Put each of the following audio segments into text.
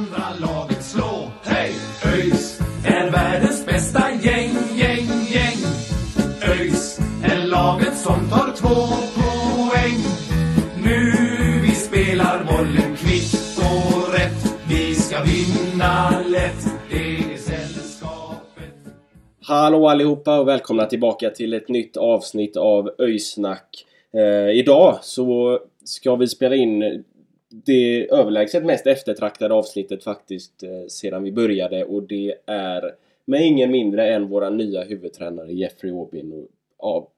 Andra laget slå. Hej! ÖIS är världens bästa gäng, gäng, gäng. ÖIS är laget som tar två poäng. Nu vi spelar bollen kvitt och rätt. Vi ska vinna lätt. Det är sällskapet. Hallå allihopa och välkomna tillbaka till ett nytt avsnitt av Öjsnack. Eh, idag så ska vi spela in det överlägset mest eftertraktade avsnittet faktiskt eh, sedan vi började och det är med ingen mindre än våra nya huvudtränare Jeffrey Aubin. Och, ja,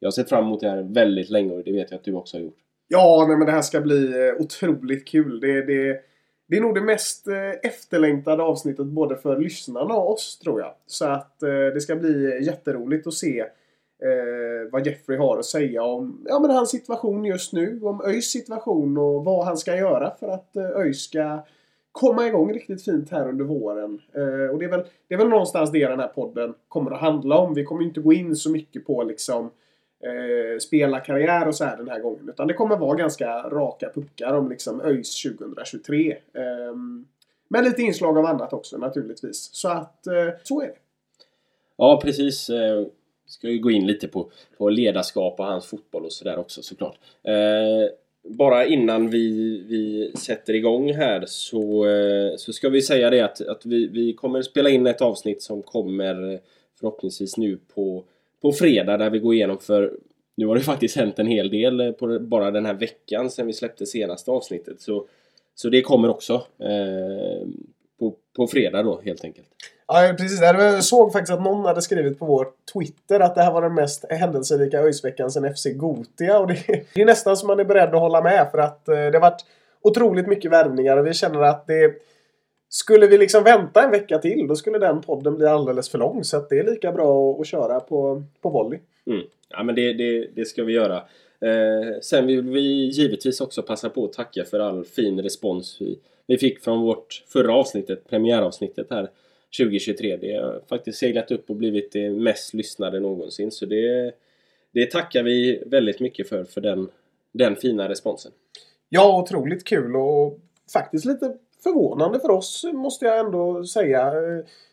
jag har sett fram emot det här väldigt länge och det vet jag att du också har gjort. Ja, nej, men det här ska bli eh, otroligt kul. Det, det, det är nog det mest eh, efterlängtade avsnittet både för lyssnarna och oss tror jag. Så att eh, det ska bli eh, jätteroligt att se eh, vad Jeffrey har att säga om ja, men hans situation just nu. Om ÖIS situation och vad han ska göra för att eh, ÖIS ska komma igång riktigt fint här under våren. Eh, och det är, väl, det är väl någonstans det den här podden kommer att handla om. Vi kommer inte gå in så mycket på liksom eh, spelarkarriär och så här den här gången. Utan det kommer vara ganska raka puckar om liksom ÖIS 2023. Eh, med lite inslag av annat också naturligtvis. Så att eh, så är det. Ja precis. Eh, Ska ju gå in lite på, på ledarskap och hans fotboll och sådär också såklart. Eh, bara innan vi, vi sätter igång här så, eh, så ska vi säga det att, att vi, vi kommer spela in ett avsnitt som kommer förhoppningsvis nu på, på fredag där vi går igenom för nu har det faktiskt hänt en hel del på bara den här veckan sedan vi släppte senaste avsnittet. Så, så det kommer också eh, på, på fredag då helt enkelt. Ja, precis. Jag såg faktiskt att någon hade skrivit på vår Twitter att det här var den mest händelserika ÖIS-veckan sedan FC Gotia. Och det, det är nästan som man är beredd att hålla med för att eh, det har varit otroligt mycket värvningar och vi känner att det skulle vi liksom vänta en vecka till då skulle den podden bli alldeles för lång. Så att det är lika bra att, att köra på, på volley. Mm. Ja men det, det, det ska vi göra. Eh, sen vill vi givetvis också passa på att tacka för all fin respons vi, vi fick från vårt förra avsnittet, premiäravsnittet här 2023. Det har faktiskt seglat upp och blivit det mest lyssnade någonsin. Så det, det tackar vi väldigt mycket för, för den, den fina responsen. Ja, otroligt kul och faktiskt lite förvånande för oss måste jag ändå säga.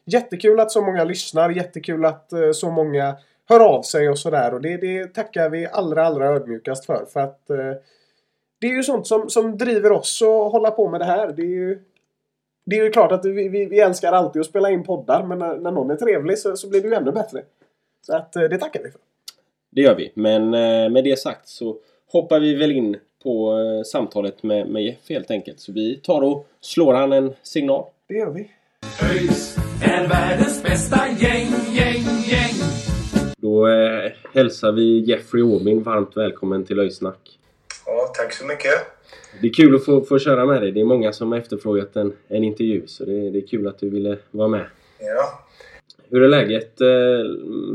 Jättekul att så många lyssnar, jättekul att eh, så många hör av sig och sådär. Och det, det tackar vi allra, allra ödmjukast för. För att eh, det är ju sånt som, som driver oss att hålla på med det här. Det är ju, det är ju klart att vi, vi, vi älskar alltid att spela in poddar. Men när, när någon är trevlig så, så blir det ju ännu bättre. Så att eh, det tackar vi för. Det gör vi. Men eh, med det sagt så hoppar vi väl in på eh, samtalet med, med Jeff helt enkelt. Så vi tar och slår han en signal. Det gör vi. ÖIS är världens bästa gäng, gäng, gäng. Då eh, hälsar vi Jeffrey Aubin varmt välkommen till Öjsnack. Ja, tack så mycket. Det är kul att få, få köra med dig. Det är många som har efterfrågat en, en intervju så det, det är kul att du ville vara med. Ja. Hur är läget eh,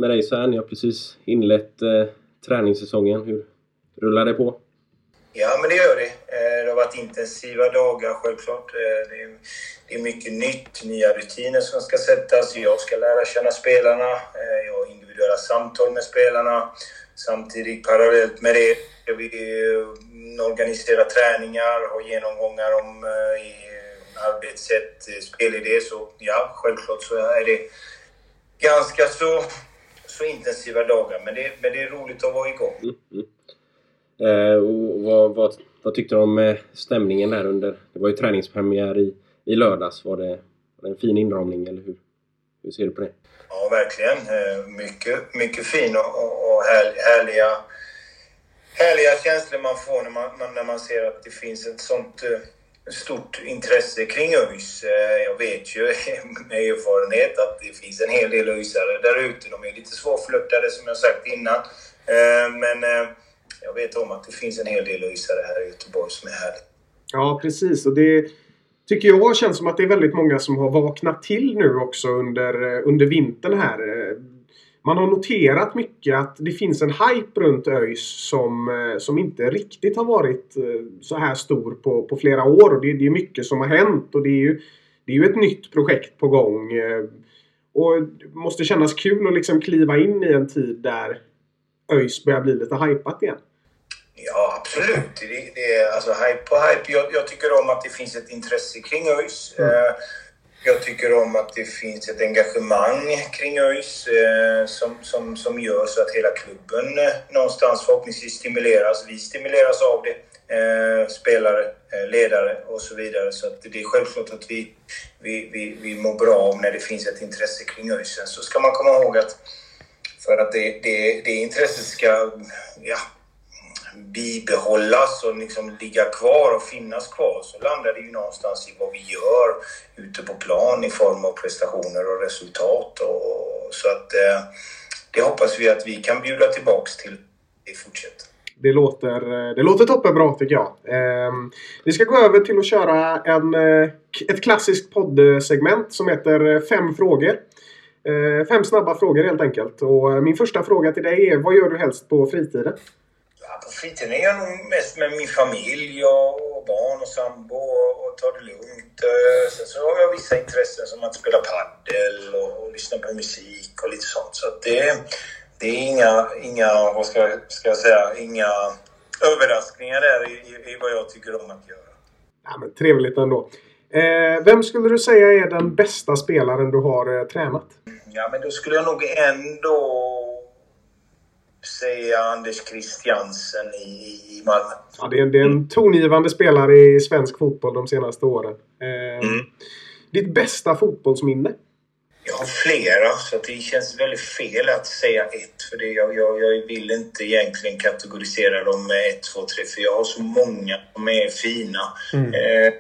med dig så här? Ni har precis inlett eh, träningssäsongen. Hur rullar det på? ja, men det gör det. Eh, Det har varit intensiva dagar självklart. Det är, mycket nytt, nya rutiner som ska sättas. Jag ska lära känna spelarna. Jag har individuella samtal med spelarna. Samtidigt parallellt med det vi organisera träningar, ha genomgångar om eh, arbetssätt, eh, spelidé. Så ja, självklart så är det ganska så, så intensiva dagar. Men det, men det är roligt att vara igång. Eh, och vad, vad, vad tyckte du om eh, stämningen där under... Det var ju träningspremiär i, i lördags. Var det, var det en fin inramning eller hur? Hur ser du på det? Ja, verkligen. Eh, Mycket, mycket fin och, och, och här, härliga, härliga känslor man får när man, man, när man ser att det finns ett sånt eh, stort intresse kring ÖIS. Eh, jag vet ju med erfarenhet att det finns en hel del ÖISare där ute. De är lite svårflörtade som jag sagt innan. Eh, men, jag vet om att det finns en hel del ÖISare här i Göteborg som är härligt. Ja, precis. Och det tycker jag känns som att det är väldigt många som har vaknat till nu också under, under vintern här. Man har noterat mycket att det finns en hype runt ÖIS som, som inte riktigt har varit så här stor på, på flera år. Och det, det är mycket som har hänt och det är ju, det är ju ett nytt projekt på gång. Och det måste kännas kul att liksom kliva in i en tid där ÖIS börjar bli lite hypat igen. Ja, absolut. Det, det är alltså hype på hype. Jag, jag, tycker om att det finns ett intresse kring ÖIS. Mm. Eh, jag tycker om att det finns ett engagemang kring ÖIS eh, som, som, som gör så att hela klubben eh, någonstans förhoppningsvis stimuleras. Vi stimuleras av det. Eh, spelare, eh, ledare och så vidare. Så att det är självklart att vi, vi, vi, vi mår bra om när det finns ett intresse kring ÖIS. Så ska man komma ihåg att för att det, det, det intresset ska ja, bibehållas och liksom ligga kvar och finnas kvar så landar det ju någonstans i vad vi gör ute på plan i form av prestationer och resultat. Och, så att eh, det hoppas vi att vi kan bjuda tillbaks till i fortsättningen. Det låter, eh, det låter toppenbra tycker jag. Eh, vi ska gå över till att köra en, eh, ett klassiskt poddsegment som heter Fem frågor. Eh, fem snabba frågor helt enkelt. Och min första fråga till dig är vad gör du helst på fritiden? Ja, på fritiden är jag nog mest med min familj och barn och sambo och, och tar det lugnt. Eh, sen så har jag vissa intressen som att spela padel och, och lyssna på musik och lite sånt. Så det, det är inga, inga, vad ska, ska jag säga, inga överraskningar där i, i, i vad jag tycker om att göra. Ja, men trevligt ändå. Eh, vem skulle du säga är den bästa spelaren du har eh, tränat? Ja, men då skulle jag nog ändå säga Anders Christiansen i, i Malmö. Ja, det är, det är en tongivande spelare i svensk fotboll de senaste åren. Eh, mm. Ditt bästa fotbollsminne? Jag har flera, så det känns väldigt fel att säga ett. För det, jag, jag, jag vill inte egentligen kategorisera dem med ett, två, tre, för jag har så många som är fina. Mm. Eh,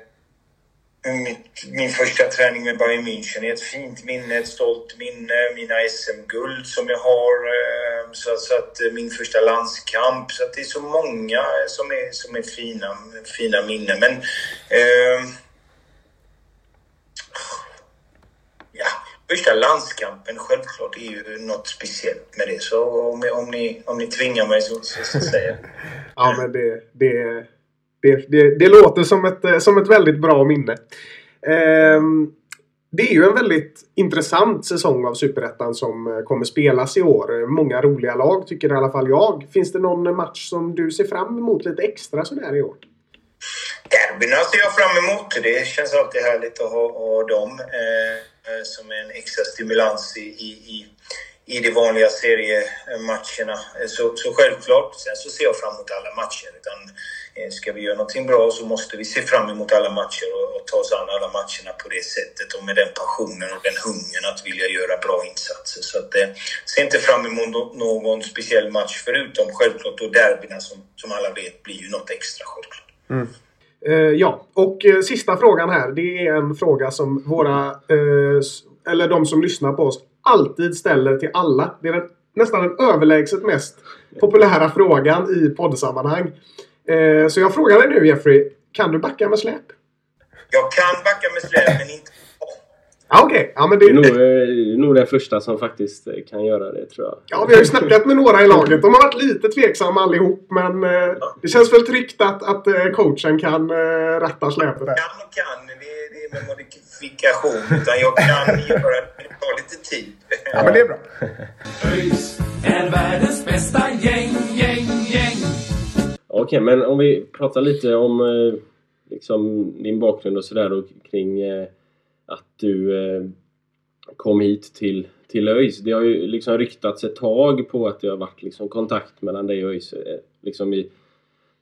Mm, mitt, min första träning med Bayern München är ett fint minne, ett stolt minne. Mina SM-guld som jag har. Eh, så, så, att eh, min första landskamp. Så att det är så många eh, som är, som är fina, fina minnen. Men... Eh, ja, första landskampen självklart är ju något speciellt med det. Så om, om, ni, om ni tvingar mig så, så, så säger jag. ja, men det... det det, det, det, låter som ett, eh, som ett väldigt bra minne. Eh, det är ju en väldigt intressant säsong av Superettan som eh, kommer spelas i år. Många roliga lag tycker i alla fall jag. Finns det någon match som du ser fram emot lite extra sådär i år? Derbyna ser jag fram emot. Det känns alltid härligt att ha, ha dem eh, som en extra stimulans i, i, i i de vanliga seriematcherna. Eh, så, så självklart. Sen så ser jag fram emot alla matcher. Utan Eh, ska vi göra någonting bra så måste vi se fram emot alla matcher och, och ta oss an alla matcherna på det sättet och med den passionen och den hungern att vilja göra bra insatser. Så att, eh, se inte fram emot någon speciell match förutom självklart då derbyna som, som alla vet blir ju något extra självklart. Mm. Eh, ja, och eh, sista frågan här. Det är en fråga som våra, eh, eller de som lyssnar på oss, alltid ställer till alla. Det är den, nästan den överlägset mest populära frågan i poddsammanhang. Eh, så jag frågar dig nu Jeffrey. Kan du backa med släp? Jag kan backa med släp men inte Ja, okej. Okay. Ja, det, det, är nog, eh, nog den första som faktiskt eh, kan göra det tror jag. Ja, vi har ju snackat med några i laget. De har varit lite tveksamma allihop. Men eh, det känns väl tryggt att, att eh, coachen kan eh, ratta släpet. Kan och kan. Det, det är med modifikation. Utan jag kan göra det. Det tar lite tid. Ja, men det är bra. ÖIS är världens bästa gäng, gäng, gäng. Okej, men om vi pratar lite om eh, liksom, din bakgrund och sådär kring eh, att du eh, kom hit till, till ÖIS. Det har ju liksom ryktats ett tag på att det har varit liksom kontakt mellan dig och ÖIS eh, liksom i,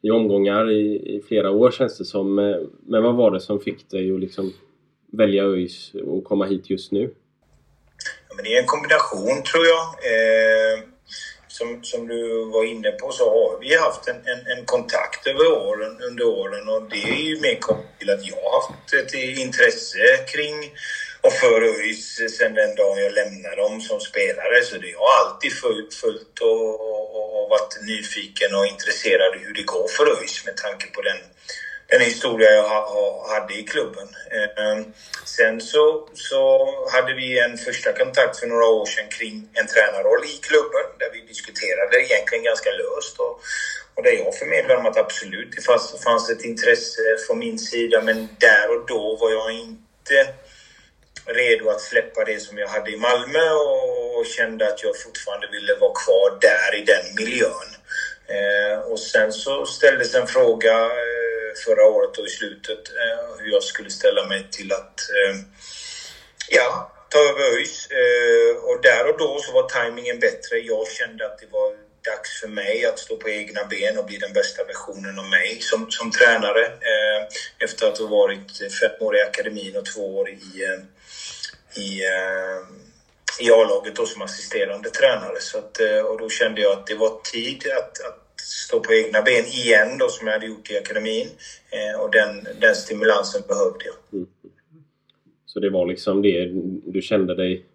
i omgångar i, i, flera år känns det som. Eh, men vad var det som fick dig att liksom välja ÖIS och komma hit just nu? Ja, men det är en kombination tror jag. Eh, som, som du var inne på så har vi haft en, en, en, kontakt över åren, under åren och det är ju mer kopplat till att jag har haft ett intresse kring och för ÖIS sen den dagen jag lämnade dem som spelare. Så det har alltid följt, följt och, och, och varit nyfiken och intresserad hur det går för ÖIS med tanke på den, den historia jag ha, ha, hade i klubben. Eh, sen så, så hade vi en första kontakt för några år sedan kring en tränarroll i klubben där vi diskuterade egentligen ganska löst. Och, och där jag förmedlade om att absolut, det fanns, fanns ett intresse från min sida men där och då var jag inte redo att släppa det som jag hade i Malmö och kände att jag fortfarande ville vara kvar där i den miljön. Eh, och sen så ställdes en fråga eh, förra året och i slutet eh, hur jag skulle ställa mig till att eh, ja, ta över ÖIS. Eh, och där och då så var tajmingen bättre. Jag kände att det var dags för mig att stå på egna ben och bli den bästa versionen av mig som, som tränare. Eh, efter att ha varit fem år i akademin och två år i, eh, i, eh, i A-laget då som assisterande tränare. Så att, eh, och då kände jag att det var tid att, att stå på egna ben igen då som jag hade gjort i akademin. Eh, och den, den stimulansen behövde jag. Mm. Så det var liksom det, du kände dig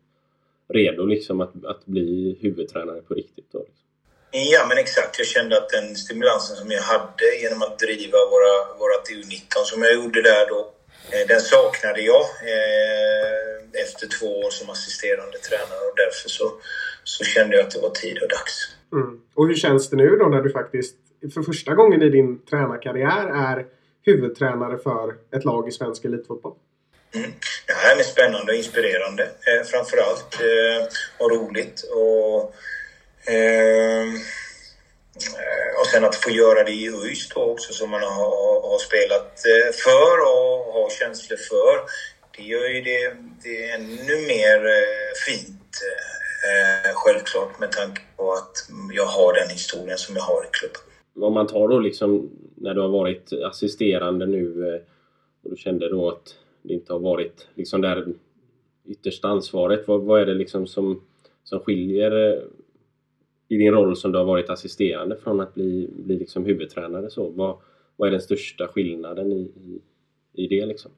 redo liksom att, att bli huvudtränare på riktigt då? Liksom. Ja, men exakt. Jag kände att den stimulansen som jag hade genom att driva våra, vårat U19 som jag gjorde där då, eh, den saknade jag eh, efter två år som assisterande tränare och därför så, så kände jag att det var tid och dags. Mm. Och hur känns det nu då när du faktiskt för första gången i din tränarkarriär är huvudtränare för ett lag i svensk elitfotboll? Mm. Det här är spännande och inspirerande eh, framförallt eh, och roligt. Och eh, och sen att få göra det i ÖIS då också som man har, har spelat eh, för och har känslor för. Det gör ju det, det ännu mer eh, fint eh, eh, självklart med tanke på att jag har den historien som jag har i klubben. Om man tar då liksom när du har varit assisterande nu eh, och du kände då att det inte har varit liksom det yttersta ansvaret. Vad, vad är det liksom som, som skiljer eh, i din roll som du har varit assisterande från att bli, bli liksom huvudtränare? Så, vad, vad är den största skillnaden i, i, i det? Liksom?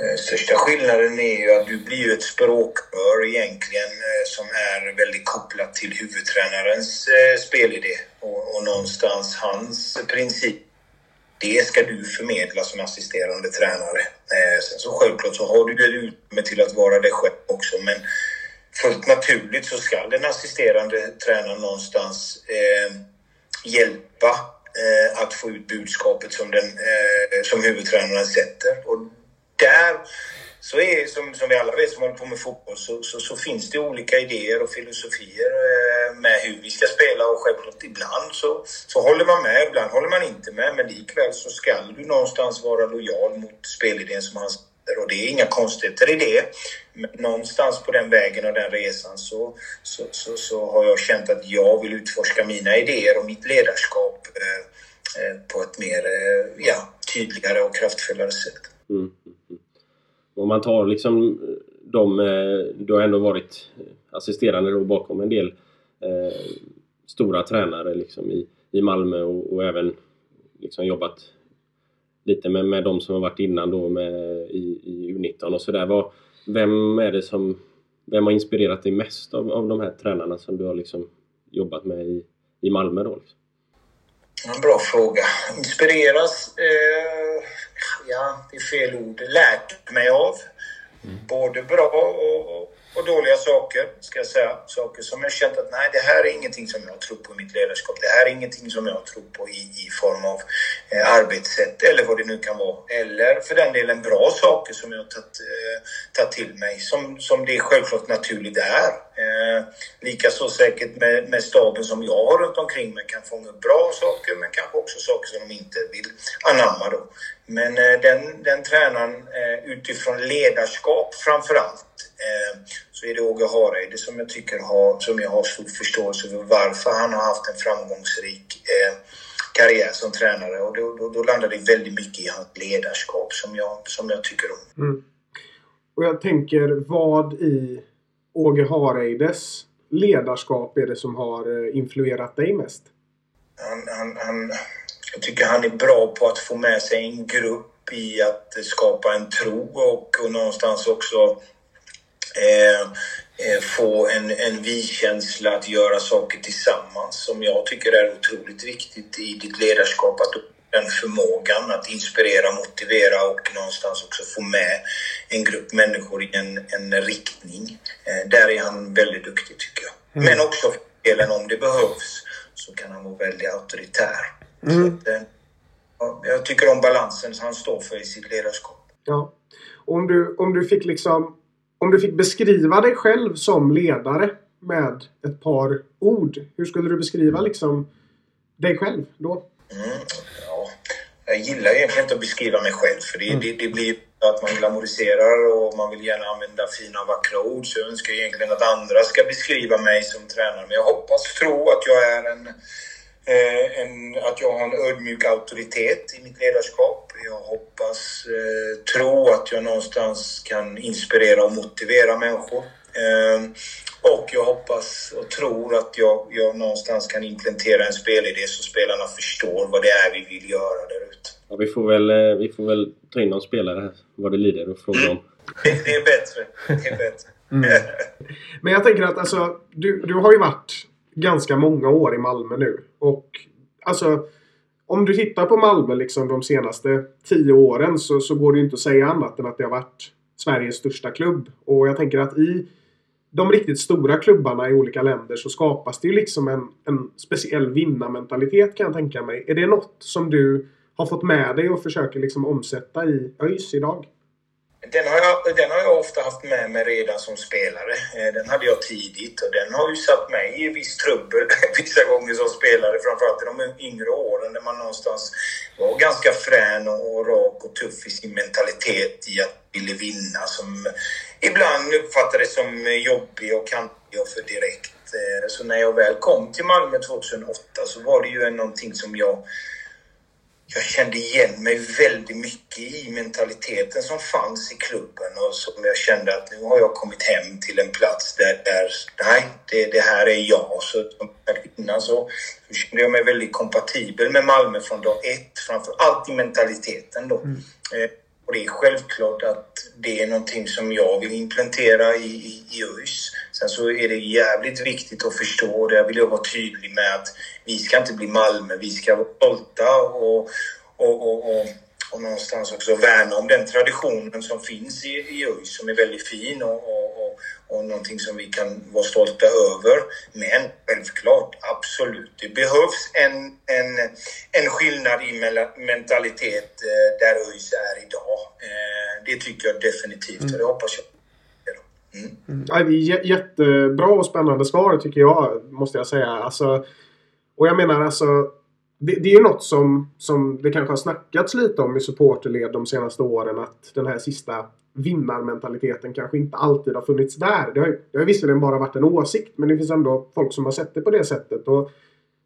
Eh, största skillnaden är ju att du blir ett språkrör egentligen eh, som är väldigt kopplat till huvudtränarens eh, spelidé och, och någonstans hans princip. Det ska du förmedla som assisterande tränare. Sen så självklart så har du det utrymme till att vara det själv också men fullt naturligt så ska den assisterande tränaren någonstans eh, hjälpa eh, att få ut budskapet som, den, eh, som huvudtränaren sätter. Och där så är, som, som vi alla vet som håller på med fotboll, så, så, så finns det olika idéer och filosofier eh, med hur vi ska spela och självklart ibland så, så håller man med, ibland håller man inte med, men likväl så ska du någonstans vara lojal mot spelidén som han och det är inga konstigheter i det. Men någonstans på den vägen och den resan så, så, så, så har jag känt att jag vill utforska mina idéer och mitt ledarskap eh, eh på ett mer eh, ja, tydligare och kraftfullare sätt. Mm. Om man tar liksom eh, de, eh, du har ändå varit assisterande då bakom en del eh, stora tränare liksom i, i Malmö och, och även liksom jobbat lite med, med de som har varit innan då med, i, i U19 och sådär. Vem är det som vem har inspirerat dig mest av, av de här tränarna som du har liksom jobbat med i, i Malmö då? Liksom? En bra fråga. Inspireras? Eh, ja, det är fel ord. Lärt mig av. Mm. Både bra och, och dåliga saker, ska jag säga. Saker som jag känt att nej, det här är ingenting som jag tror på i mitt ledarskap. Det här är ingenting som jag tror på i, i form av eh, arbetssätt eller vad det nu kan vara. Eller för den delen bra saker som jag tagit, eh, till mig, som, som det självklart naturligt är. Eh, Likaså säkert med, med staben som jag har runt omkring mig kan fånga upp bra saker men kanske också saker som de inte vill anamma då. Men eh, den, den tränaren eh, utifrån ledarskap framförallt eh, så är det Åge Hareide som jag tycker har, som jag har stor förståelse för varför han har haft en framgångsrik eh, karriär som tränare och då, då, då, landar det väldigt mycket i hans ledarskap som jag, som jag tycker om. Mm. Och jag tänker vad i Åge Hareides ledarskap är det som har eh, influerat dig mest? Han, han, han, jag tycker han är bra på att få med sig en grupp i att skapa en tro och, och någonstans också Eh, eh, få en, en vi-känsla att göra saker tillsammans som jag tycker är otroligt viktigt i ditt ledarskap. Att den förmågan att inspirera, motivera och någonstans också få med en grupp människor i en, en riktning. Eh, där är han väldigt duktig tycker jag. Men också delen om det behövs så kan han vara väldigt auktoritär. Så att, eh, ja, jag tycker om balansen han står för i sitt ledarskap. Ja. Om du, om du fick liksom om du fick beskriva dig själv som ledare med ett par ord. Hur skulle du beskriva liksom dig själv då? Mm. Jag gillar egentligen inte att beskriva mig själv för det, det, det blir att man glamoriserar och man vill gärna använda fina vackra ord. Så jag önskar egentligen att andra ska beskriva mig som tränare. Men jag hoppas tro att jag är en, eh, en att jag har en ödmjuk auktoritet i mitt ledarskap. Jag hoppas eh, tro att jag någonstans kan inspirera och motivera människor. Eh, och jag hoppas och tror att jag, jag någonstans kan implementera en spelidé så spelarna förstår vad det är vi vill göra där ute. Ja, vi, får väl, eh, vi får väl ta in någon spelare här vad det lider och fråga dem. Det, det är bättre. Det är bättre. Men jag tänker att alltså, du, du har ju varit ganska många år i Malmö nu. Och alltså, om du tittar på Malmö liksom de senaste tio åren så, så går det ju inte att säga annat än att det har varit Sveriges största klubb. Och jag tänker att i de riktigt stora klubbarna i olika länder så skapas det ju liksom en, en speciell vinnarmentalitet kan jag tänka mig. Är det något som du har fått med dig och försöker liksom omsätta i ÖIS idag? Den har, jag, den har jag ofta haft med mig redan som spelare. Eh, den hade jag tidigt och den har ju satt mig i viss trubbel vissa gånger som spelare. Framförallt i de yngre åren där man någonstans var ganska frän och rak och tuff i sin mentalitet i att ville vinna. Som ibland uppfattades som jobbig och kantig och för direkt. Eh, Så när jag väl kom till Malmö 2008 så var det ju någonting som jag jag kände igen mig väldigt mycket i mentaliteten som fanns i klubben och som jag kände att nu har jag kommit hem till en plats där, där nej, det, det här är jag. Så innan så, så kände jag mig väldigt kompatibel med Malmö från dag ett, framför allt i mentaliteten då. Eh, och det är självklart att det är någonting som jag vill implementera i, i, i ÖIS. Sen så är det jävligt viktigt att förstå, och där vill jag vara tydlig med att vi ska inte bli Malmö, vi ska vara stolta och, och, och, och, och någonstans också värna om den traditionen som finns i, i ÖIS som är väldigt fin och, och, och, och någonting som vi kan vara stolta över. Men självklart, absolut, det behövs en, en, en skillnad i mentalitet eh, där ÖIS är idag. Eh, Det tycker jag definitivt och det hoppas jag. Mm. Ja, det är jä- jättebra och spännande svar tycker jag, måste jag säga. Alltså, och jag menar alltså, det, det är ju något som, som det kanske har snackats lite om i supporterled de senaste åren. Att den här sista vinnarmentaliteten kanske inte alltid har funnits där. Det har, ju- det har visserligen bara varit en åsikt, men det finns ändå folk som har sett det på det sättet. Och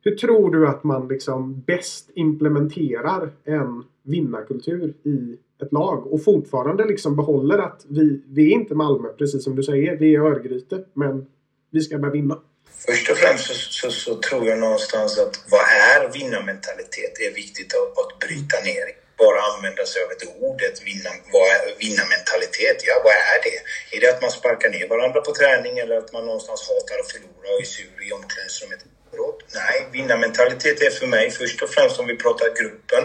hur tror du att man liksom bäst implementerar en vinnarkultur i ett lag och fortfarande liksom behåller att vi, vi är inte Malmö, precis som du säger. Vi är Örgryte, men vi ska börja vinna. Först och främst så, så, så tror jag någonstans att vad är vinnarmentalitet? Det är viktigt att, att bryta ner. Bara använda sig av ett ord, ett vinna, vad är vinnarmentalitet? Ja, vad är det? Är det att man sparkar ner varandra på träning eller att man någonstans hatar att förlora och är sur i omklädningsrummet? Efteråt? Nej, vinnarmentalitet är för mig först och främst om vi pratar gruppen,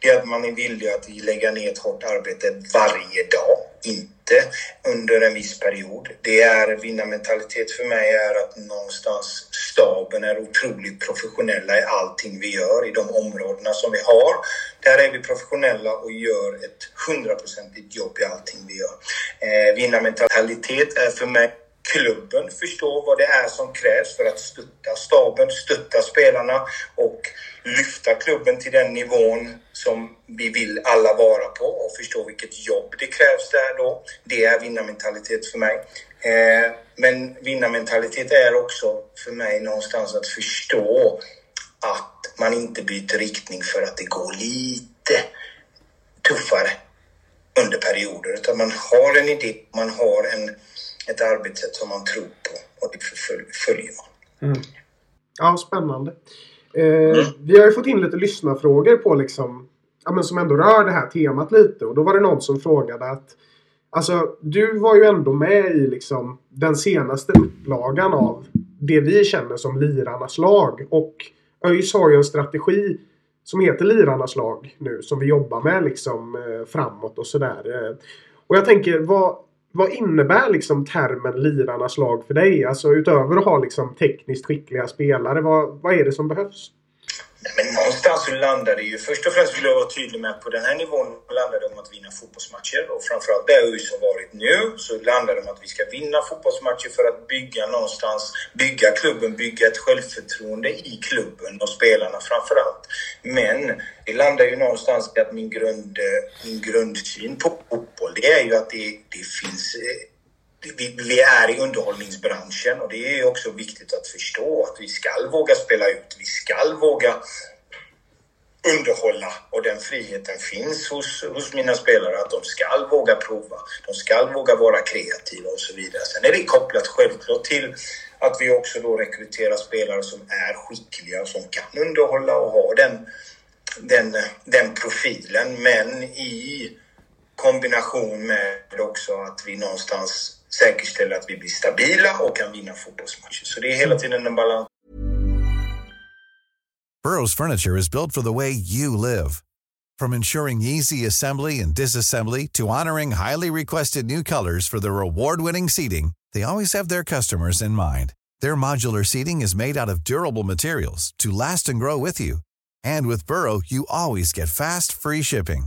det är att man är villig att lägga ner ett hårt arbete varje dag. Inte under en viss period. Det är vinnarmentalitet för mig är att någonstans staben är otroligt professionella i allting vi gör i de områdena som vi har. Där är vi professionella och gör ett hundraprocentigt jobb i allting vi gör. Eh, vinnarmentalitet är för mig klubben förstår vad det är som krävs för att stötta staben, stötta spelarna och lyfta klubben till den nivån som vi vill alla vara på och förstå vilket jobb det krävs där då. Det är vinnarmentalitet för mig. Eh, men vinnarmentalitet är också för mig någonstans att förstå att man inte byter riktning för att det går lite tuffare under perioder. Utan man har en idé, man har en, ett arbetssätt som man tror på och det följer man. Ja, spännande. Eh, Vi har ju fått in lite lyssnarfrågor på liksom, ja, men som ändå rör det här temat lite. Och då var det någon som frågade att Alltså, du var ju ändå med i liksom den senaste upplagan av det vi känner som lirarnas lag. Och ÖIS har ju en strategi som heter lirarnas lag nu som vi jobbar med liksom eh, framåt och sådär. Eh, och jag tänker, vad, vad innebär liksom termen lirarnas lag för dig? Alltså utöver att ha liksom tekniskt skickliga spelare, vad, vad är det som behövs? Men någonstans så landar det ju, först och främst vill jag vara tydlig med att på den här nivån landar det om att vinna fotbollsmatcher. Och framförallt där ÖIS har varit nu så landar det om att vi ska vinna fotbollsmatcher för att bygga någonstans, bygga klubben, bygga ett självförtroende i klubben och spelarna framförallt. Men det landar ju någonstans i att min, grund, min grundsyn på fotboll, det är ju att det, det finns eh, vi, vi, är i underhållningsbranschen och det är också viktigt att förstå att vi ska våga spela ut, vi ska våga underhålla och den friheten finns hos, hos mina spelare att de ska våga prova, de ska våga vara kreativa och så vidare. Sen är det kopplat självklart till att vi också då rekryterar spelare som är skickliga och som kan underhålla och ha den, den, den profilen men i kombination med också att vi någonstans att vi blir stabila och kan vinna fotbollsmatcher. Så det är hela tiden en balans. Burrows furniture is built for the way you live. From ensuring easy assembly and disassembly to honoring highly requested new colors for their award-winning seating, they always have their customers in mind. Their modular seating is made out of durable materials to last and grow with you. And with Burrow, you always get fast, free shipping.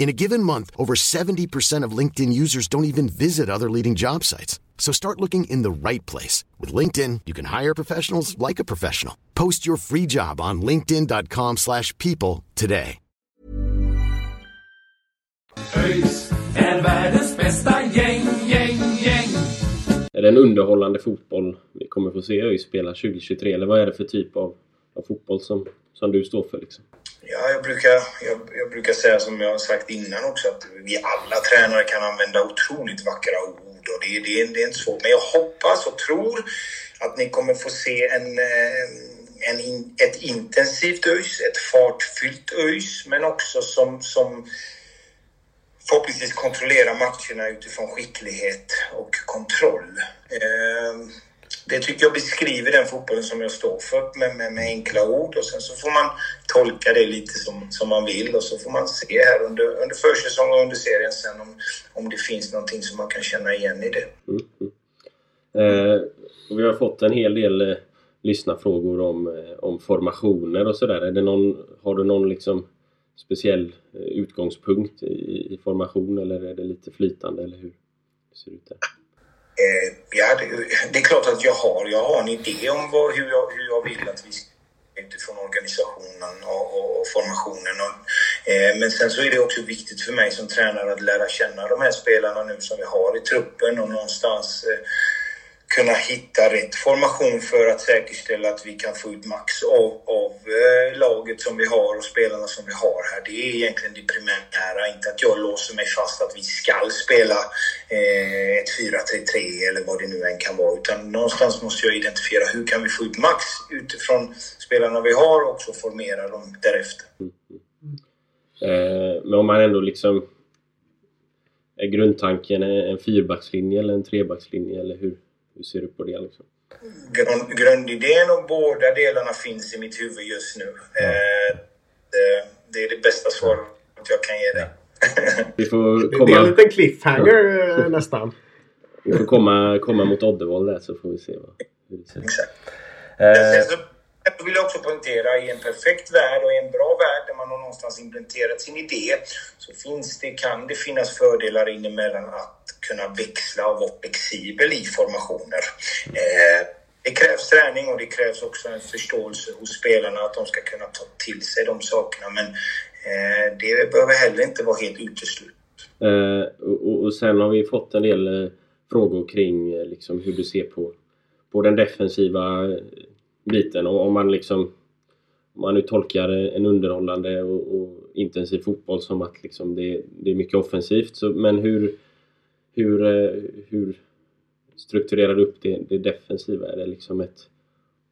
In a given month, over 70% of LinkedIn users don't even visit other leading job sites. So start looking in the right place. With LinkedIn, you can hire professionals like a professional. Post your free job on linkedin.com slash people today. ÖIS är världens bästa gäng, gäng, gäng. Är det en underhållande fotboll vi kommer få se ÖIS spela 2023? Eller vad är det för typ av, av fotboll som, som du står för? Liksom? Ja, jag brukar, jag, jag, brukar säga som jag har sagt innan också att vi alla tränare kan använda otroligt vackra ord och det, det, det är inte svårt. Men jag hoppas och tror att ni kommer få se en, en, ett intensivt ÖIS, ett fartfyllt ÖIS, men också som, som förhoppningsvis kontrollerar matcherna utifrån skicklighet och kontroll. Eh, det tycker jag beskriver den fotbollen som jag står för med, med, med, enkla ord och sen så får man tolka det lite som, som man vill och så får man se här under, under försäsong och under serien sen om, om det finns någonting som man kan känna igen i det. Mm. mm. Eh, vi har fått en hel del eh, lyssnarfrågor om, eh, om formationer och sådär. Har du någon liksom speciell eh, utgångspunkt i, i formation eller är det lite flytande eller hur ser det ut där? Eh, ja, det, det, är klart att jag har. Jag har en idé om vad, hur, jag, hur jag vill att vi ska utifrån organisationen och, och, och formationen. Och, eh, men sen så är det också viktigt för mig som tränare att lära känna de här spelarna nu som vi har i truppen och någonstans eh, kunna hitta rätt formation för att säkerställa att vi kan få ut max av, av eh, laget som vi har och spelarna som vi har här. Det är egentligen det primära, inte att jag låser mig fast att vi ska spela eh, ett 4-3-3 eller vad det nu än kan vara. Utan någonstans måste jag identifiera hur kan vi få ut max utifrån spelarna vi har och också formera dem därefter. Mm. Eh, men om man ändå liksom... Är grundtanken en fyrbackslinje eller en trebackslinje eller hur? Hur ser du på det? Liksom? Grund, grundidén och båda delarna finns i mitt huvud just nu. Ja. Eh, det, det, är det bästa svaret jag kan ge dig. Vi får komma... Det är en liten cliffhanger ja. Eh, nästan. Vi får komma, komma mot Oddevold där så får vi se vad, det. Exakt. Eh. Jag vill också poängtera, i en perfekt värld och i en bra värld där man har någonstans implementerat sin idé så finns det, kan det finnas fördelar inemellan att kunna växla och vara flexibel i formationer. Eh, det krävs träning och det krävs också en förståelse hos spelarna att de ska kunna ta till sig de sakerna. Men eh, det behöver heller inte vara helt uteslutet. Eh, och, och sen har vi fått en del eh, frågor kring eh, liksom, hur du ser på, på den defensiva eh, biten. Och om man liksom om man nu tolkar en underhållande och, och intensiv fotboll som att liksom det, det är mycket offensivt. Så, men hur, hur, eh, hur strukturerar du upp det, det defensiva? Är det liksom ett,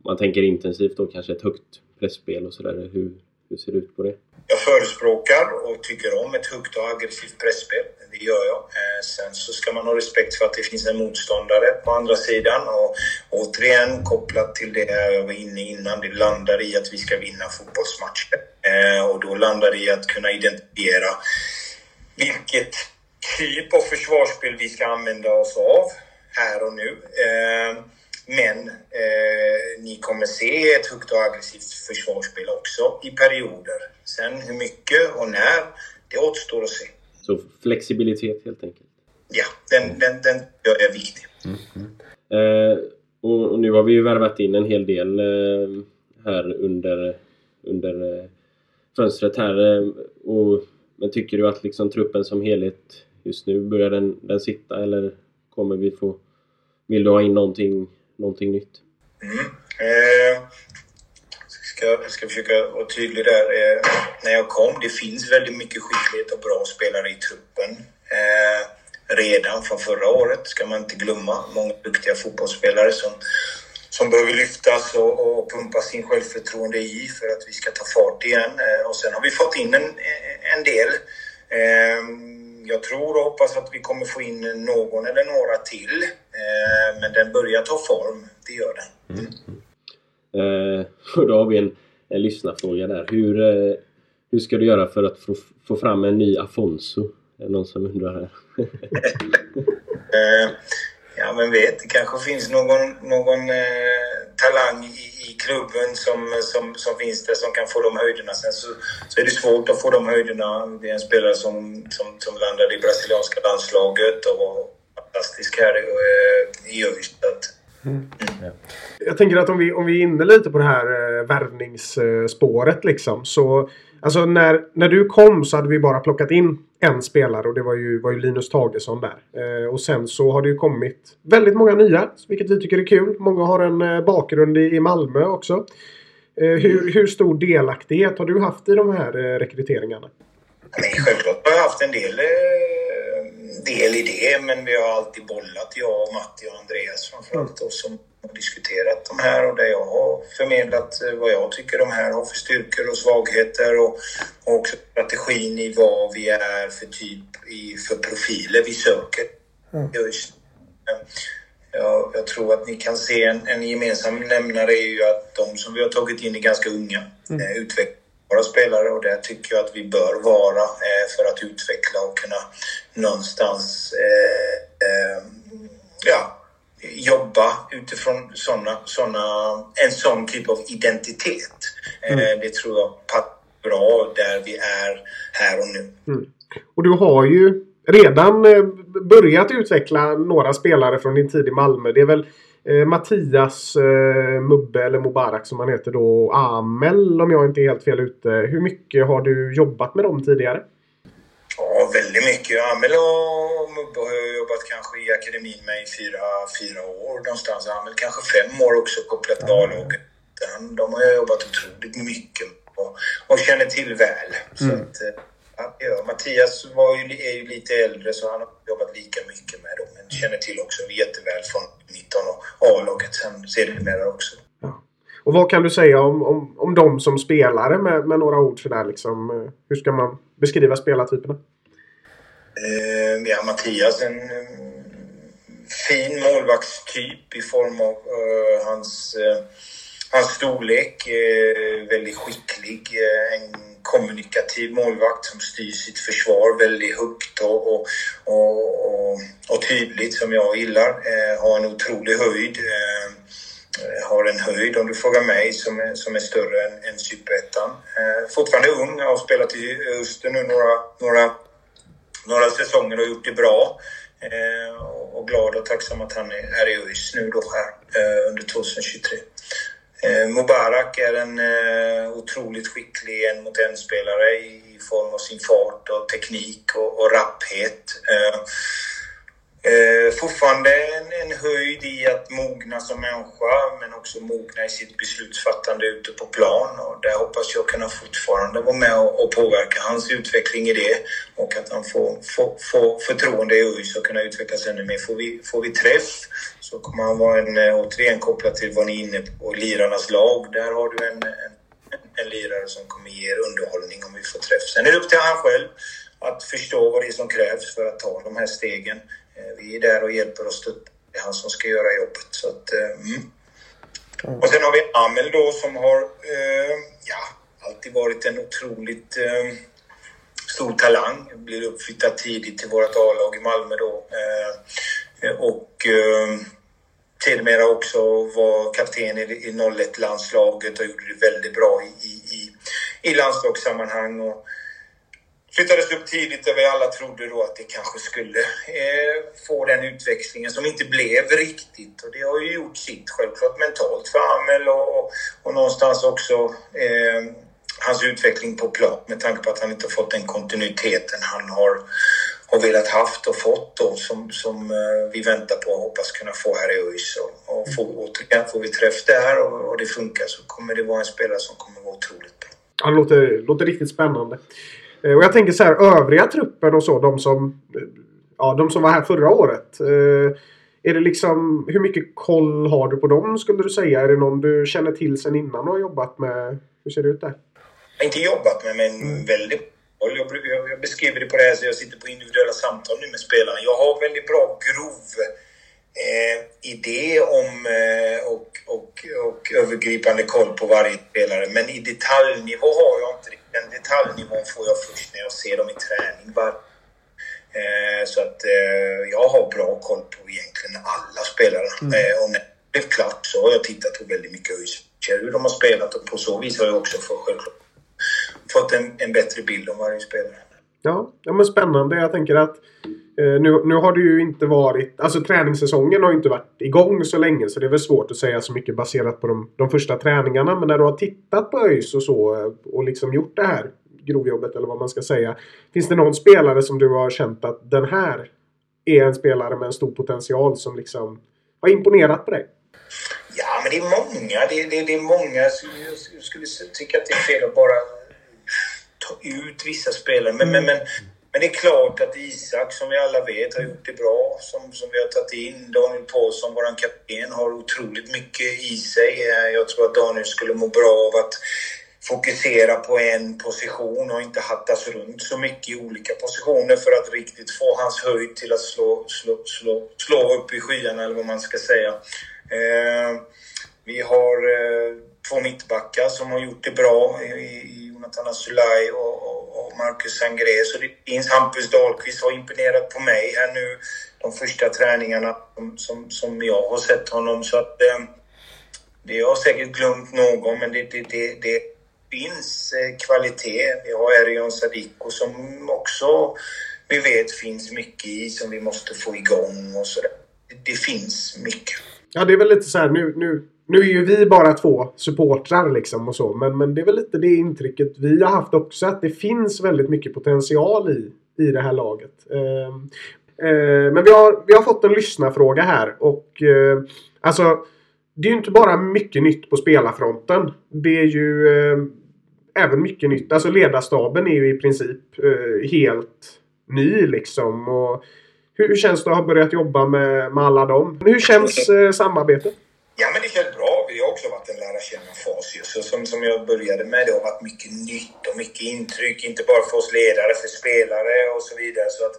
om man tänker intensivt då kanske ett högt pressspel och sådär. Hur, hur ser det ut på det? Jag förespråkar och tycker om ett högt och aggressivt pressspel. Det gör jag. Eh, sen så ska man ha respekt för att det finns en motståndare på andra sidan. Och återigen, kopplat till det jag var inne innan, det landar i att vi ska vinna fotbollsmatcher. Eh, och då landar det i att kunna identifiera vilket typ av försvarsspel vi ska använda oss av här och nu. Eh, men eh, ni kommer se ett högt och aggressivt försvarsspel också i perioder. Sen hur mycket och när, det återstår att se. Så flexibilitet helt enkelt? Ja, den, den, den är viktig. Mm. Eh, och, och, nu har vi ju värvat in en hel del eh, här under, under eh, fönstret här. Eh, och, men tycker du att liksom truppen som helhet just nu, börjar den, den sitta eller kommer vi få... Vill du ha in någonting någonting nytt. Mm. Eh, ska, jag ska försöka vara tydlig där. Eh, när jag kom, det finns väldigt mycket skicklighet och bra spelare i truppen. Eh, redan från förra året, ska man inte glömma. Många duktiga fotbollsspelare som, som behöver lyftas och, och pumpa sin självförtroende i för att vi ska ta fart igen. Eh, och sen har vi fått in en, en del. Eh, jag tror och hoppas att vi kommer få in någon eller några till. Eh, men den börjar ta form, det gör den. Mm. Eh, då har vi en, en lyssnarfråga där. Hur, eh, hur ska du göra för att få, få fram en ny Afonso? Är det någon som undrar här? ja, men vet, det kanske finns någon, någon eh, talang i, i klubben som, som, som finns där som kan få de höjderna. Sen så, så är det svårt att få de höjderna. Det är en spelare som, som, som landade i brasilianska landslaget och var fantastisk här eh, i ÖIS. Mm. Jag tänker att om vi, om vi är inne lite på det här eh, värvningsspåret liksom. Så Alltså när, när du kom så hade vi bara plockat in en spelare och det var ju, var ju Linus Tagesson där. Eh, och sen så har det ju kommit väldigt många nya, vilket vi tycker är kul. Många har en eh, bakgrund i, i Malmö också. Eh, hur, hur stor delaktighet har du haft i de här eh, rekryteringarna? Nej, självklart har jag haft en del, eh, del i det, men vi har alltid bollat, jag och Matti och Andreas framförallt, mm. som och diskuterat de här och där jag har förmedlat eh, vad jag tycker de här har för styrkor och svagheter och, och också strategin i vad vi är för typ i, för profiler vi söker. Mm. Just. Jag, jag, tror att ni kan se en, en gemensam nämnare är ju att de som vi har tagit in är ganska unga, mm. eh, utvecklingsbara spelare och det tycker jag att vi bör vara eh, för att utveckla och kunna någonstans eh, eh ja, jobba utifrån såna, såna, en sån typ av identitet. Mm. Det tror jag passar bra där vi är här och nu. Mm. Och du har ju redan börjat utveckla några spelare från din tid i Malmö. Det är väl eh, Mattias eh, Mubbe eller Mubarak som han heter då. Amel om jag inte är helt fel ute. Hur mycket har du jobbat med dem tidigare? Ja, väldigt mycket. Amel och Mubbe har jag jobbat kanske i akademin med i fyra, fyra år någonstans. Amel kanske fem år också kopplat till A-laget. De har jag jobbat otroligt mycket och, och känner till väl. Så mm. att, ja, Mattias var ju, är ju lite äldre så han har jobbat lika mycket med dem. Men känner till också jätteväl från 19 och A-laget sen sedermera också. Och vad kan du säga om, om, om dem som spelare med, med några ord sådär liksom? Hur ska man beskriva spelartyperna? Eh, ja, Mattias en fin målvaktstyp i form av uh, hans, uh, hans storlek. Eh, väldigt skicklig. Eh, en kommunikativ målvakt som styr sitt försvar väldigt högt och, och, och, och tydligt som jag gillar. Eh, har en otrolig höjd. har en höjd, om du frågar mig, som är, som är större än, än Superettan. fortfarande ung, har spelat i Öster nu några, några några säsonger och gjort det bra. Och glad och tacksam att han är i ÖIS nu då här under 2023. Eh, Mubarak är en eh, otroligt skicklig en mot en spelare i form av sin fart och teknik och, och rapphet. Eh, Eh, fortfarande en, en höjd i att mogna som människa men också mogna i sitt beslutsfattande ute på plan. Och där hoppas jag kunna fortfarande vara med och, och påverka hans utveckling i det och att han får, får, får förtroende i ÖIS och kunna utvecklas ännu mer. Får vi, får vi träff så kommer han vara en, eh, återigen kopplat till vad ni är inne på, lirarnas lag. Där har du en, en, en lirare som kommer ge er underhållning om vi får träff. Sen är det upp till han själv att förstå vad det är som krävs för att ta de här stegen. Eh, vi är där och hjälper och stöttar. Det är han som ska göra jobbet. Så att, eh, mm. Och sen har vi Amel då som har eh, ja, alltid varit en otroligt eh, stor talang. Blir uppflyttad tidigt till vårt A-lag i Malmö då. Eh, och eh, sedermera också var kapten i, i 01-landslaget och gjorde det väldigt bra i, i, i landslagssammanhang. Och, flyttades upp tidigt där vi alla trodde då att det kanske skulle eh, få den utväxlingen som inte blev riktigt. Och det har ju gjort sitt självklart mentalt för Amel och, och, och någonstans också eh, hans utveckling på plan med tanke på att han inte fått den kontinuiteten han har, har velat haft och fått då som, som eh, vi väntar på och hoppas kunna få här i ÖIS. Och, och får, återigen får vi träff där och, och det funkar så kommer det vara en spelare som kommer vara otroligt bra. Ja, det låter, låter riktigt spännande. Eh, och jag tänker så här, övriga truppen och så, de som, eh, ja, de som var här förra året. Eh, är det liksom, hur mycket koll har du på dem skulle du säga? Är det någon du känner till sen innan och har jobbat med? Hur ser det ut där? Jag har inte jobbat med, men mm. väldigt jag, jag, jag beskriver det på det här så jag sitter på individuella samtal nu med spelarna. Jag har väldigt bra grov eh, idé om eh, och, och, och övergripande koll på varje spelare. Men i detaljnivå har jag inte det den detaljnivån får jag först när jag ser dem i träning. Bara. Eh, så att eh, jag har bra koll på egentligen alla spelare. Mm. Eh, och när det blev klart så har jag tittat på väldigt mycket hur de har spelat och på så vis har jag också fått, självklart, fått en, en bättre bild om varje spelare. Ja, ja men spännande. Jag tänker att Eh, nu, nu har det ju inte varit... Alltså träningssäsongen har ju inte varit igång så länge så det är väl svårt att säga så mycket baserat på de, de första träningarna. Men när du har tittat på ÖIS och så eh, och liksom gjort det här grovjobbet eller vad man ska säga. Finns det någon spelare som du har känt att den här är en spelare med en stor potential som liksom har imponerat på dig? Ja, men det är många. Det, det, det är många. Jag skulle tycka att det är fel att bara ta ut vissa spelare. Men, men, men, men det är klart att Isak, som vi alla vet, har gjort det bra. Som, som vi har tagit in. Daniel Paulsson, vår kapten, har otroligt mycket i sig. Eh, jag tror att Daniel skulle må bra av att fokusera på en position och inte hattas runt så mycket i olika positioner för att riktigt få hans höjd till att slå, slå, slå, slå upp i skyarna eller vad man ska säga. Eh, vi har eh, två mittbackar som har gjort det bra i, i Jonathan Asulaj och, och, och, Marcus Sangré. Så det finns Hampus Dahlqvist har imponerat på mig här nu de första träningarna som, som, som jag har sett honom. Så att eh, det har säkert glömt någon men det, det, det, det finns eh, kvalitet. Vi har Erion Sadiko som också vi vet finns mycket i som vi måste få igång och sådär. Det, det finns mycket. Ja, det är väl lite så här nu, nu nu är ju vi bara två supportrar liksom och så. Men, men det är väl lite det intrycket vi har haft också. Att det finns väldigt mycket potential i, i det här laget. Eh, eh, men vi har, vi har fått en lyssnarfråga här. Och eh, alltså det är ju inte bara mycket nytt på spelarfronten. Det är ju eh, även mycket nytt. Alltså ledarstaben är ju i princip eh, helt ny liksom. Och hur, hur känns det att ha börjat jobba med, med alla dem? Hur känns eh, samarbetet? Ja, men det känns bra. Vi har också varit en lära känna-fas Så som, som jag började med, det har varit mycket nytt och mycket intryck. Inte bara för oss ledare, för spelare och så vidare. Så att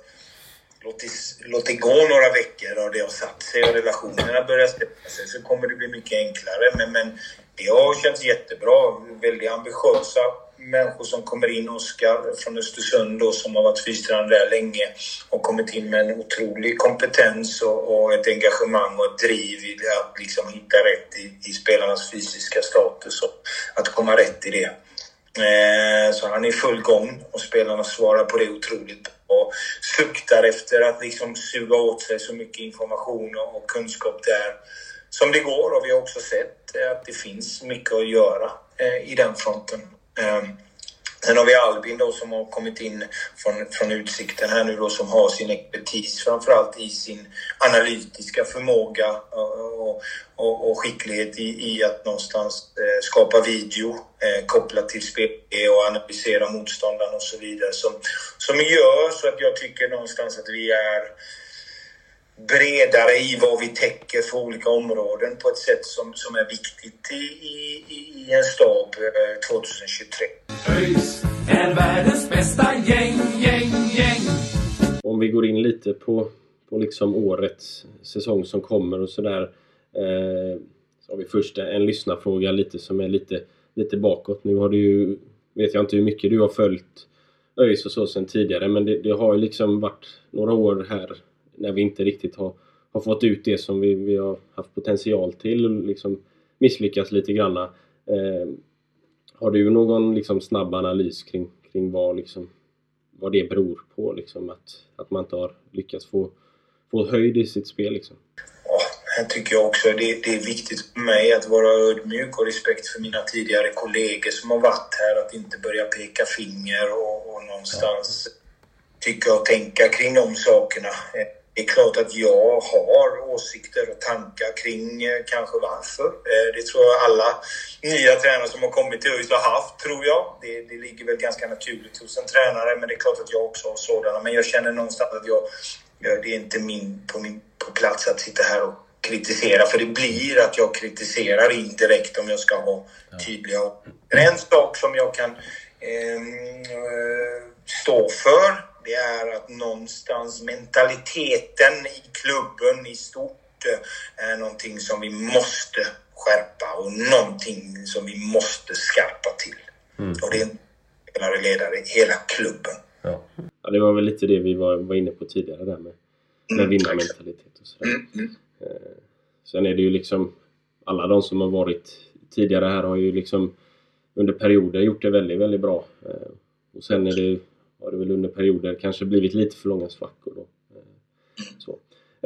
låt det, låt det gå några veckor och det har satt sig och relationerna börjar sätta sig så kommer det bli mycket enklare. Men, men det har känts jättebra. Väldigt ambitiösa människor som kommer in. Oskar från Östersund då, som har varit fystränare där länge och kommit in med en otrolig kompetens och, och ett engagemang och ett driv i att liksom hitta rätt i, i spelarnas fysiska status och att komma rätt i det. Eh, så han är i full gång och spelarna svarar på det otroligt och suktar efter att liksom suga åt sig så mycket information och kunskap där som det går. Och vi har också sett att det finns mycket att göra eh, i den fronten. Ehm, sen har vi Albin då som har kommit in från, från Utsikten här nu då som har sin expertis framförallt i sin analytiska förmåga eh, och, och, och skicklighet i, i, att någonstans eh, skapa video eh, kopplat till spel och analysera motståndaren och så vidare som, som gör så att jag tycker någonstans att vi är bredare i vad vi täcker för olika områden på ett sätt som, som är viktigt i, i, i en stab 2023. Eh, ÖIS är världens bästa gäng, gäng, gäng. Om vi går in lite på, på liksom årets säsong som kommer och sådär. Eh, så har vi först en lyssnarfråga lite som är lite, lite bakåt. Nu har du ju, vet jag inte hur mycket du har följt ÖIS och så sen tidigare men det, det har ju liksom varit några år här när vi inte riktigt har, har fått ut det som vi, vi har haft potential till och liksom misslyckats lite granna. Eh, har du någon liksom snabb analys kring, kring vad, liksom, vad det beror på? Liksom, att, att man inte har lyckats få, få höjd i sitt spel? Liksom? Här tycker jag också det, det är viktigt för mig att vara ödmjuk och respekt för mina tidigare kollegor som har varit här. Att inte börja peka finger och, och någonstans ja. tycka och tänka kring de sakerna. Det är klart att jag har åsikter och tankar kring eh, kanske varför. Eh, det tror jag alla nya tränare som har kommit till ÖIS har haft, tror jag. Det, det, ligger väl ganska naturligt hos en tränare, men det är klart att jag också har sådana. Men jag känner någonstans att jag, det är inte min, på min på plats att sitta här och kritisera, för det blir att jag kritiserar indirekt om jag ska ha tydliga... En sak som jag kan eh, stå för det är att någonstans mentaliteten i klubben i stort är någonting som vi måste skärpa och någonting som vi måste skärpa till. Mm. Och det är spelare, ledare, hela klubben. Ja. ja. det var väl lite det vi var, var inne på tidigare där med, med mm, vinnarmentalitet och sådär. Mm, mm. Eh, sen är det ju liksom alla de som har varit tidigare här har ju liksom under perioder gjort det väldigt, väldigt bra. Eh, och sen är det har det väl under perioder kanske blivit lite för långa svackor. Då. Eh, så.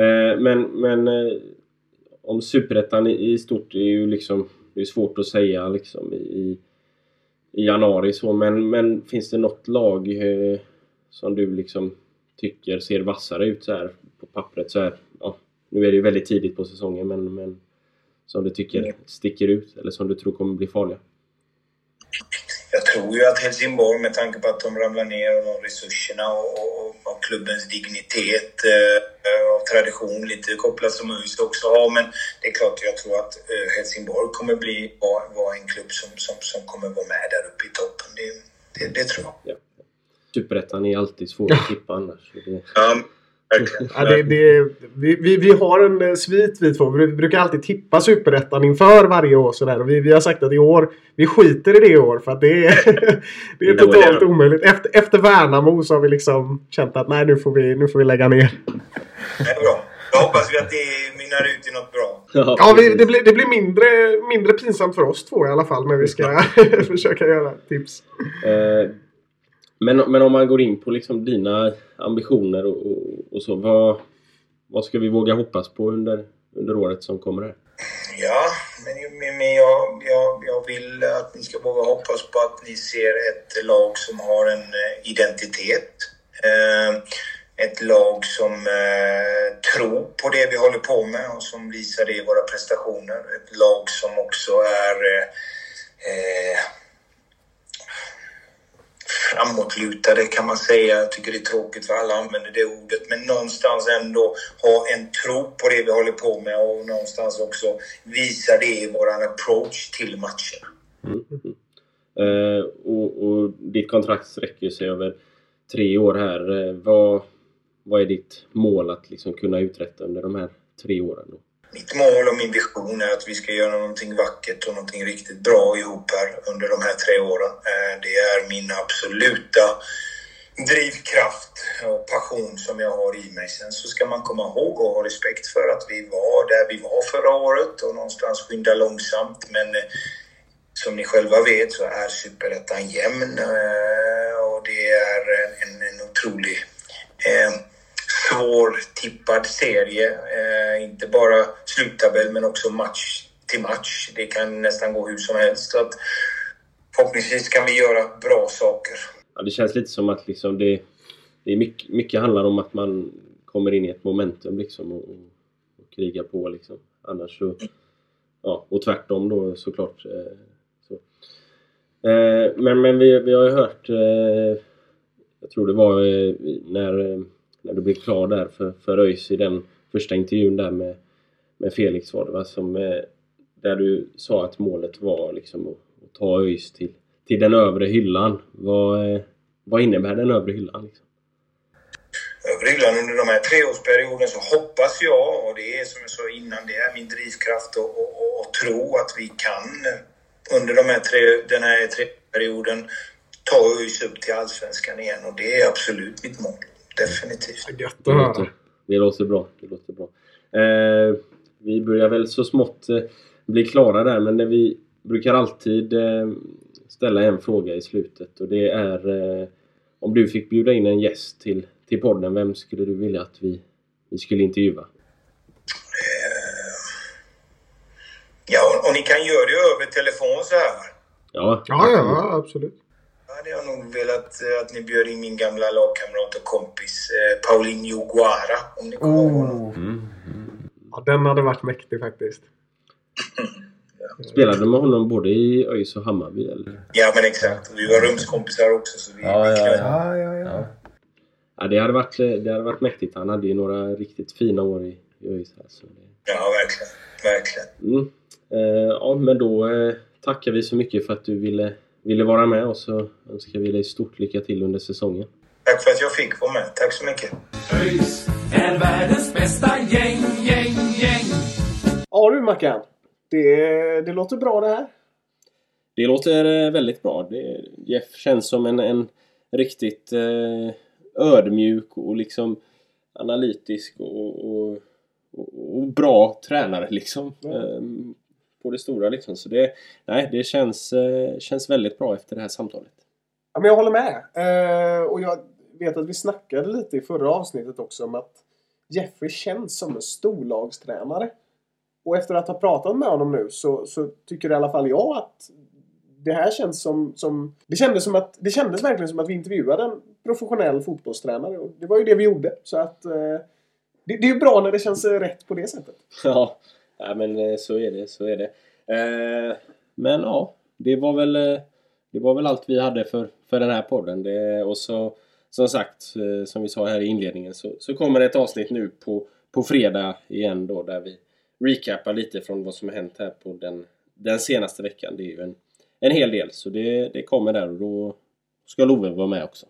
Eh, men, men eh, om Superettan i stort är ju liksom det är svårt att säga liksom i, i januari så men, men finns det något lag som du liksom tycker ser vassare ut så här på pappret så här, ja, nu är det ju väldigt tidigt på säsongen men, men som du tycker sticker ut eller som du tror kommer bli farliga? Jag tror ju att Helsingborg med tanke på att de ramlar ner och de resurserna och, och, och klubbens dignitet eh, av tradition lite kopplat som ÖIS också har. Men det är klart jag tror att eh, Helsingborg kommer bli vara var en klubb som, som, som kommer vara med där uppe i toppen. Det, det, det tror jag. Ja. Superettan är alltid svår att tippa annars. Det... Ja, Ja, det, det, vi, vi, vi, har en eh, svit vi två. Vi brukar alltid tippa superettan inför varje år. Sådär. Och vi, vi har sagt att i år, vi skiter i det i år för att det är, det är totalt omöjligt. Efter, efter Värnamo så har vi liksom känt att nej nu får vi, nu får vi lägga ner. Det är bra. Då hoppas vi att det mynnar ut i något bra. Ja, vi, det, blir, det blir mindre, mindre pinsamt för oss två i alla fall när vi ska försöka göra tips. Eh, men, men om man går in på liksom dina ambitioner och, och, och så. Vad, vad ska vi våga hoppas på under, under året som kommer här? Ja, men, men jag, jag, jag vill att ni ska våga hoppas på att ni ser ett lag som har en eh, identitet. Eh, ett lag som eh, tror på det vi håller på med och som visar det i våra prestationer. Ett lag som också är framåtlutade kan man säga. Jag tycker det är tråkigt för alla använder det ordet. Men någonstans ändå ha en tro på det vi håller på med och någonstans också visa det i våran approach till matcherna. Mm. Uh, och, och, ditt kontrakt sträcker sig över tre år här. Uh, vad, vad är ditt mål att liksom kunna uträtta under de här tre åren? Då? Mitt mål och min vision är att vi ska göra någonting vackert och någonting riktigt bra ihop här under de här tre åren. Eh, det är min absoluta drivkraft och passion som jag har i mig. Sen så ska man komma ihåg och ha respekt för att vi var där vi var förra året och någonstans skynda långsamt. Men eh, som ni själva vet så är superettan jämn eh, och det är en, en otrolig svårtippad serie. Eh, inte bara sluttabell men också match till match. Det kan nästan gå hur som helst. Så att förhoppningsvis kan vi göra bra saker. Ja, det känns lite som att liksom det, det är mycket, mycket handlar om att man kommer in i ett momentum liksom och, och, och krigar på liksom. Annars så... Ja, och tvärtom då såklart. Eh, så. Eh, men men vi, vi har ju hört... Eh, jag tror det var eh, när, eh, när du blev klar där för, för ÖIS i den första intervjun där med, med Felix var det va? Som, eh, där du sa att målet var liksom att, att ta ÖIS till, till den övre hyllan. Vad, eh, vad innebär den övre hyllan? Liksom? Övre hyllan under de här treårsperioden så hoppas jag, och det är som jag sa innan, det är min drivkraft och, och, och, och tro att vi kan eh, under de här tre, den här treårsperioden ta ÖIS upp till Allsvenskan igen och det är absolut mitt mål. Definitivt. Gött Det att höra. det låter bra. Det låter bra. Eh, vi börjar väl så smått eh, bli klara där men det vi brukar alltid eh, ställa en fråga i slutet och det är eh, om du fick bjuda in en gäst till, till podden, vem skulle du vilja att vi, vi skulle intervjua? Ja, och, och ni kan göra det över telefon så här. Ja, Ja, ja, absolut. Hade jag nog velat eh, att ni bjöd in min gamla lagkamrat och kompis eh, Paulinho Guara. Om ni kommer ihåg honom. Ja, den hade varit mäktig faktiskt. Spelade du med honom både i ÖIS och Hammarby? Eller? Ja, men exakt. Vi var rumskompisar också. Så vi, Ja, vi ja, knöt- ja. ja, ja. Ja, det, hade varit, det hade varit mäktigt. Han hade ju några riktigt fina år i, i ÖIS. Ja verkligen. Verkligen. Mm. Eh, ja, men då eh, tackar vi så mycket för att du ville, ville vara med och så önskar vi dig stort lycka till under säsongen. Tack för att jag fick vara med. Tack så mycket. ÖIS är världens bästa gäng, gäng, gäng. Ja du Mackan. Det, det låter bra det här. Det låter eh, väldigt bra. Det, Jeff känns som en, en riktigt eh, ödmjuk och liksom analytisk och, och, och, och bra tränare liksom. Eh, på det stora liksom. Så det, nej, det känns, eh, känns väldigt bra efter det här samtalet. Ja, men jag håller med. Eh, och jag vet att vi snackade lite i förra avsnittet också om att Jeffrey känns som en storlagstränare. Och efter att ha pratat med honom nu så, så tycker i alla fall jag att det här känns som, som det, kändes som att, det kändes verkligen som att vi intervjuade en professionell fotbollstränare. Och det var ju det vi gjorde. Så att eh, det, det är ju bra när det känns rätt på det sättet. Ja, ja men eh, så är det. Så är det. Eh, men ja, det var väl eh, det var väl allt vi hade för, för den här podden. Det, och så som sagt, eh, som vi sa här i inledningen så, så kommer det ett avsnitt nu på, på fredag igen då där vi recapar lite från vad som har hänt här på den, den senaste veckan. Det är ju en, en hel del så det, det kommer där och då ska Love vara med också.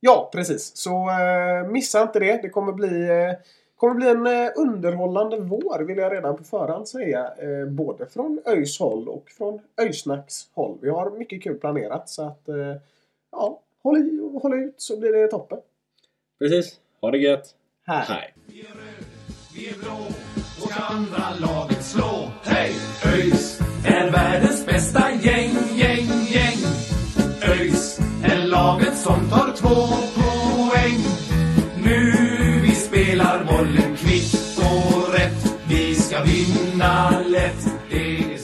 Ja, precis. Så eh, missa inte det. Det kommer bli, eh, kommer bli en eh, underhållande vår vill jag redan på förhand säga. Eh, både från ÖIS håll och från ÖISnacks håll. Vi har mycket kul planerat så att eh, ja, håll i och håll ut så blir det toppen. Precis, ha det gött! Här. Hej! Vi är blå och ska andra laget slå. Hej! ÖIS är världens bästa gäng, gäng, gäng. ÖIS är laget som tar två spelar bollen kvitt och rätt. Vi ska vinna lätt. Det